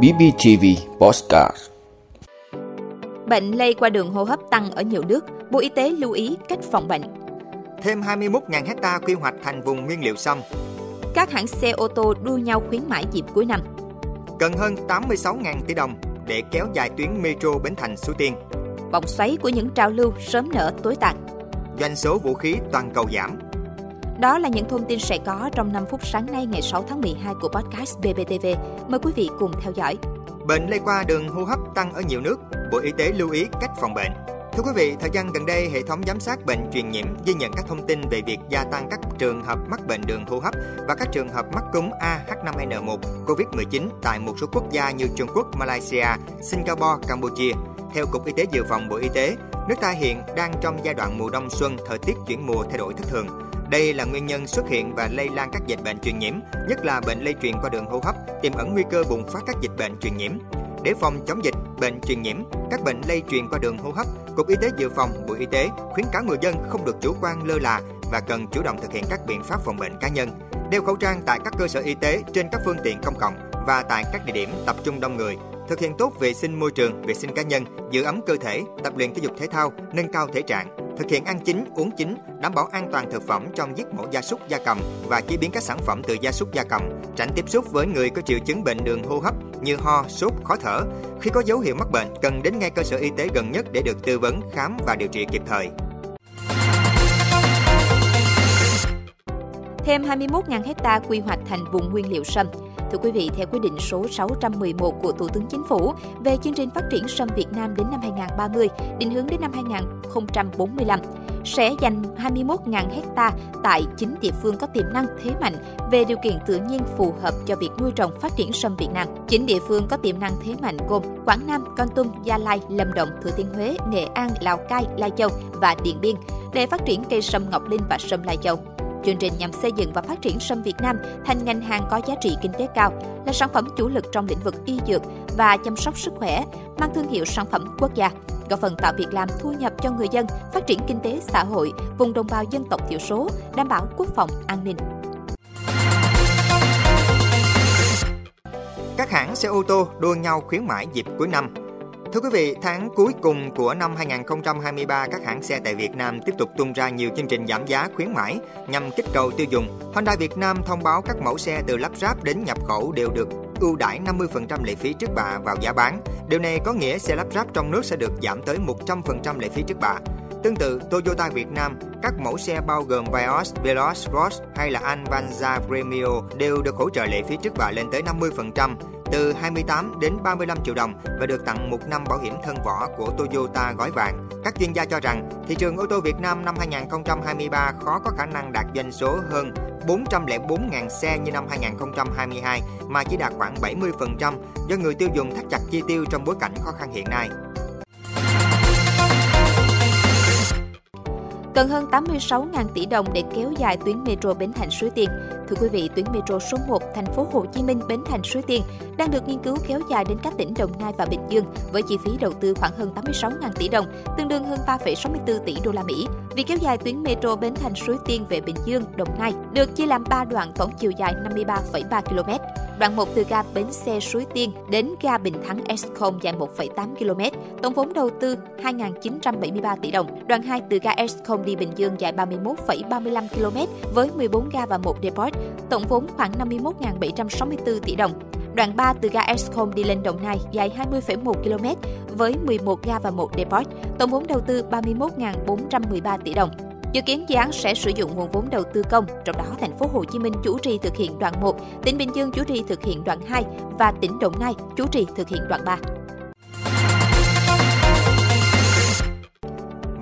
BBTV Postcard Bệnh lây qua đường hô hấp tăng ở nhiều nước, Bộ Y tế lưu ý cách phòng bệnh. Thêm 21.000 hecta quy hoạch thành vùng nguyên liệu xâm. Các hãng xe ô tô đua nhau khuyến mãi dịp cuối năm. Cần hơn 86.000 tỷ đồng để kéo dài tuyến metro Bến Thành Suối Tiên. Vòng xoáy của những trào lưu sớm nở tối tàn. Doanh số vũ khí toàn cầu giảm. Đó là những thông tin sẽ có trong 5 phút sáng nay ngày 6 tháng 12 của podcast BBTV. Mời quý vị cùng theo dõi. Bệnh lây qua đường hô hấp tăng ở nhiều nước, Bộ Y tế lưu ý cách phòng bệnh. Thưa quý vị, thời gian gần đây, hệ thống giám sát bệnh truyền nhiễm ghi nhận các thông tin về việc gia tăng các trường hợp mắc bệnh đường hô hấp và các trường hợp mắc cúm AH5N1 COVID-19 tại một số quốc gia như Trung Quốc, Malaysia, Singapore, Campuchia. Theo Cục Y tế Dự phòng Bộ Y tế, nước ta hiện đang trong giai đoạn mùa đông xuân, thời tiết chuyển mùa thay đổi thất thường. Đây là nguyên nhân xuất hiện và lây lan các dịch bệnh truyền nhiễm, nhất là bệnh lây truyền qua đường hô hấp, tiềm ẩn nguy cơ bùng phát các dịch bệnh truyền nhiễm. Để phòng chống dịch, bệnh truyền nhiễm, các bệnh lây truyền qua đường hô hấp, Cục Y tế Dự phòng, Bộ Y tế khuyến cáo người dân không được chủ quan lơ là và cần chủ động thực hiện các biện pháp phòng bệnh cá nhân. Đeo khẩu trang tại các cơ sở y tế trên các phương tiện công cộng và tại các địa điểm tập trung đông người, thực hiện tốt vệ sinh môi trường, vệ sinh cá nhân, giữ ấm cơ thể, tập luyện thể dục thể thao, nâng cao thể trạng, thực hiện ăn chín, uống chín, đảm bảo an toàn thực phẩm trong giết mổ gia súc gia cầm và chế biến các sản phẩm từ gia súc gia cầm, tránh tiếp xúc với người có triệu chứng bệnh đường hô hấp như ho, sốt, khó thở. Khi có dấu hiệu mắc bệnh, cần đến ngay cơ sở y tế gần nhất để được tư vấn, khám và điều trị kịp thời. Thêm 21.000 hecta quy hoạch thành vùng nguyên liệu sâm. Thưa quý vị, theo quyết định số 611 của Thủ tướng Chính phủ về chương trình phát triển sâm Việt Nam đến năm 2030, định hướng đến năm 2045, sẽ dành 21.000 hecta tại 9 địa phương có tiềm năng thế mạnh về điều kiện tự nhiên phù hợp cho việc nuôi trồng phát triển sâm Việt Nam. 9 địa phương có tiềm năng thế mạnh gồm Quảng Nam, Con Tum, Gia Lai, Lâm Đồng, Thừa Thiên Huế, Nghệ An, Lào Cai, Lai Châu và Điện Biên để phát triển cây sâm Ngọc Linh và sâm Lai Châu. Chương trình nhằm xây dựng và phát triển sâm Việt Nam thành ngành hàng có giá trị kinh tế cao, là sản phẩm chủ lực trong lĩnh vực y dược và chăm sóc sức khỏe, mang thương hiệu sản phẩm quốc gia, góp phần tạo việc làm thu nhập cho người dân, phát triển kinh tế xã hội, vùng đồng bào dân tộc thiểu số, đảm bảo quốc phòng an ninh. Các hãng xe ô tô đua nhau khuyến mãi dịp cuối năm Thưa quý vị, tháng cuối cùng của năm 2023, các hãng xe tại Việt Nam tiếp tục tung ra nhiều chương trình giảm giá khuyến mãi nhằm kích cầu tiêu dùng. Honda Việt Nam thông báo các mẫu xe từ lắp ráp đến nhập khẩu đều được ưu đãi 50% lệ phí trước bạ vào giá bán. Điều này có nghĩa xe lắp ráp trong nước sẽ được giảm tới 100% lệ phí trước bạ. Tương tự, Toyota Việt Nam, các mẫu xe bao gồm Vios, Veloz, Cross hay là Avanza Premio đều được hỗ trợ lệ phí trước bạ lên tới 50%, từ 28 đến 35 triệu đồng và được tặng một năm bảo hiểm thân vỏ của Toyota gói vàng. Các chuyên gia cho rằng thị trường ô tô Việt Nam năm 2023 khó có khả năng đạt doanh số hơn 404.000 xe như năm 2022 mà chỉ đạt khoảng 70% do người tiêu dùng thắt chặt chi tiêu trong bối cảnh khó khăn hiện nay. Cần hơn 86.000 tỷ đồng để kéo dài tuyến metro Bến Thành Suối Tiên. Thưa quý vị, tuyến metro số 1 thành phố Hồ Chí Minh Bến Thành Suối Tiên đang được nghiên cứu kéo dài đến các tỉnh Đồng Nai và Bình Dương với chi phí đầu tư khoảng hơn 86.000 tỷ đồng, tương đương hơn 3,64 tỷ đô la Mỹ. Việc kéo dài tuyến metro Bến Thành Suối Tiên về Bình Dương, Đồng Nai được chia làm 3 đoạn tổng chiều dài 53,3 km. Đoạn 1 từ ga Bến xe Suối Tiên đến ga Bình Thắng S0 dài 1,8 km, tổng vốn đầu tư 2.973 tỷ đồng. Đoạn 2 từ ga S0 đi Bình Dương dài 31,35 km với 14 ga và 1 depot, tổng vốn khoảng 51.764 tỷ đồng. Đoạn 3 từ ga Escom đi lên Đồng Nai dài 20,1 km với 11 ga và 1 depot, tổng vốn đầu tư 31.413 tỷ đồng. Dự kiến dự án sẽ sử dụng nguồn vốn đầu tư công, trong đó thành phố Hồ Chí Minh chủ trì thực hiện đoạn 1, tỉnh Bình Dương chủ trì thực hiện đoạn 2 và tỉnh Đồng Nai chủ trì thực hiện đoạn 3.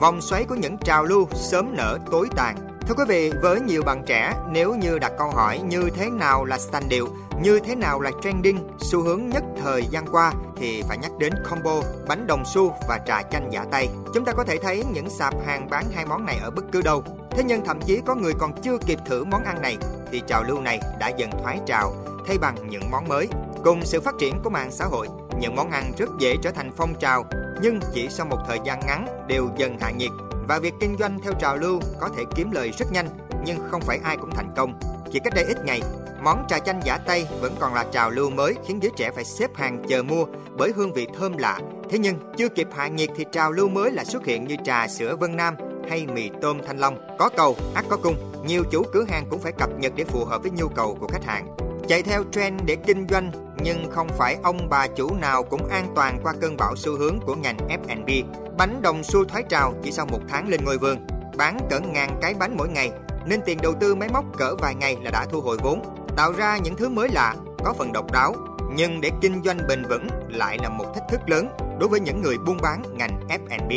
Vòng xoáy của những trào lưu sớm nở tối tàn. Thưa quý vị, với nhiều bạn trẻ, nếu như đặt câu hỏi như thế nào là stand điệu, như thế nào là trending, xu hướng nhất thời gian qua thì phải nhắc đến combo, bánh đồng xu và trà chanh giả tay. Chúng ta có thể thấy những sạp hàng bán hai món này ở bất cứ đâu. Thế nhưng thậm chí có người còn chưa kịp thử món ăn này thì trào lưu này đã dần thoái trào thay bằng những món mới. Cùng sự phát triển của mạng xã hội, những món ăn rất dễ trở thành phong trào nhưng chỉ sau một thời gian ngắn đều dần hạ nhiệt và việc kinh doanh theo trào lưu có thể kiếm lời rất nhanh nhưng không phải ai cũng thành công. Chỉ cách đây ít ngày, món trà chanh giả Tây vẫn còn là trào lưu mới khiến giới trẻ phải xếp hàng chờ mua bởi hương vị thơm lạ. Thế nhưng chưa kịp hạ nhiệt thì trào lưu mới lại xuất hiện như trà sữa Vân Nam hay mì tôm Thanh Long. Có cầu, ắt có cung. Nhiều chủ cửa hàng cũng phải cập nhật để phù hợp với nhu cầu của khách hàng. Chạy theo trend để kinh doanh nhưng không phải ông bà chủ nào cũng an toàn qua cơn bão xu hướng của ngành F&B. Bánh đồng xu thoái trào chỉ sau một tháng lên ngôi vườn. Bán cỡ ngàn cái bánh mỗi ngày nên tiền đầu tư máy móc cỡ vài ngày là đã thu hồi vốn, tạo ra những thứ mới lạ, có phần độc đáo, nhưng để kinh doanh bền vững lại là một thách thức lớn đối với những người buôn bán ngành F&B.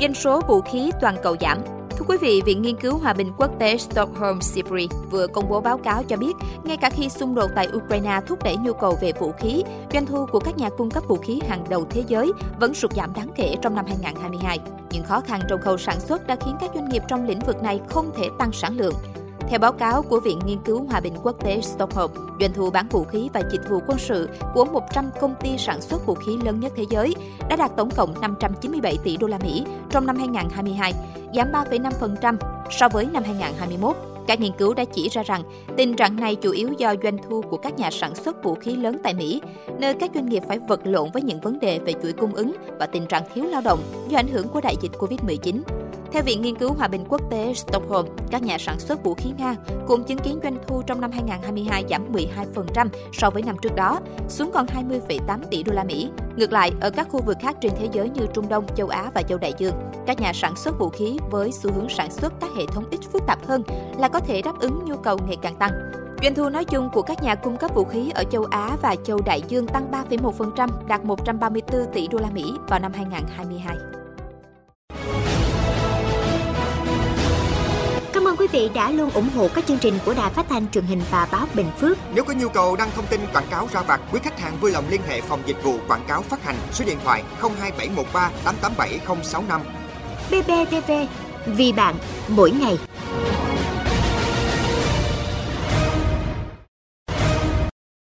Doanh số vũ khí toàn cầu giảm. Thưa quý vị, Viện Nghiên cứu Hòa bình Quốc tế Stockholm SIPRI vừa công bố báo cáo cho biết, ngay cả khi xung đột tại Ukraine thúc đẩy nhu cầu về vũ khí, doanh thu của các nhà cung cấp vũ khí hàng đầu thế giới vẫn sụt giảm đáng kể trong năm 2022. Những khó khăn trong khâu sản xuất đã khiến các doanh nghiệp trong lĩnh vực này không thể tăng sản lượng. Theo báo cáo của Viện Nghiên cứu Hòa bình Quốc tế Stockholm, doanh thu bán vũ khí và dịch vụ quân sự của 100 công ty sản xuất vũ khí lớn nhất thế giới đã đạt tổng cộng 597 tỷ đô la Mỹ trong năm 2022, giảm 3,5% so với năm 2021. Các nghiên cứu đã chỉ ra rằng tình trạng này chủ yếu do doanh thu của các nhà sản xuất vũ khí lớn tại Mỹ, nơi các doanh nghiệp phải vật lộn với những vấn đề về chuỗi cung ứng và tình trạng thiếu lao động do ảnh hưởng của đại dịch Covid-19. Theo Viện Nghiên cứu Hòa bình Quốc tế Stockholm, các nhà sản xuất vũ khí Nga cũng chứng kiến doanh thu trong năm 2022 giảm 12% so với năm trước đó, xuống còn 20,8 tỷ đô la Mỹ. Ngược lại, ở các khu vực khác trên thế giới như Trung Đông, châu Á và châu Đại Dương, các nhà sản xuất vũ khí với xu hướng sản xuất các hệ thống ít phức tạp hơn là có thể đáp ứng nhu cầu ngày càng tăng. Doanh thu nói chung của các nhà cung cấp vũ khí ở châu Á và châu Đại Dương tăng 3,1%, đạt 134 tỷ đô la Mỹ vào năm 2022. Cảm ơn quý vị đã luôn ủng hộ các chương trình của Đài Phát thanh truyền hình và báo Bình Phước. Nếu có nhu cầu đăng thông tin quảng cáo ra vặt, quý khách hàng vui lòng liên hệ phòng dịch vụ quảng cáo phát hành số điện thoại 02713 887065. BBTV, vì bạn, mỗi ngày.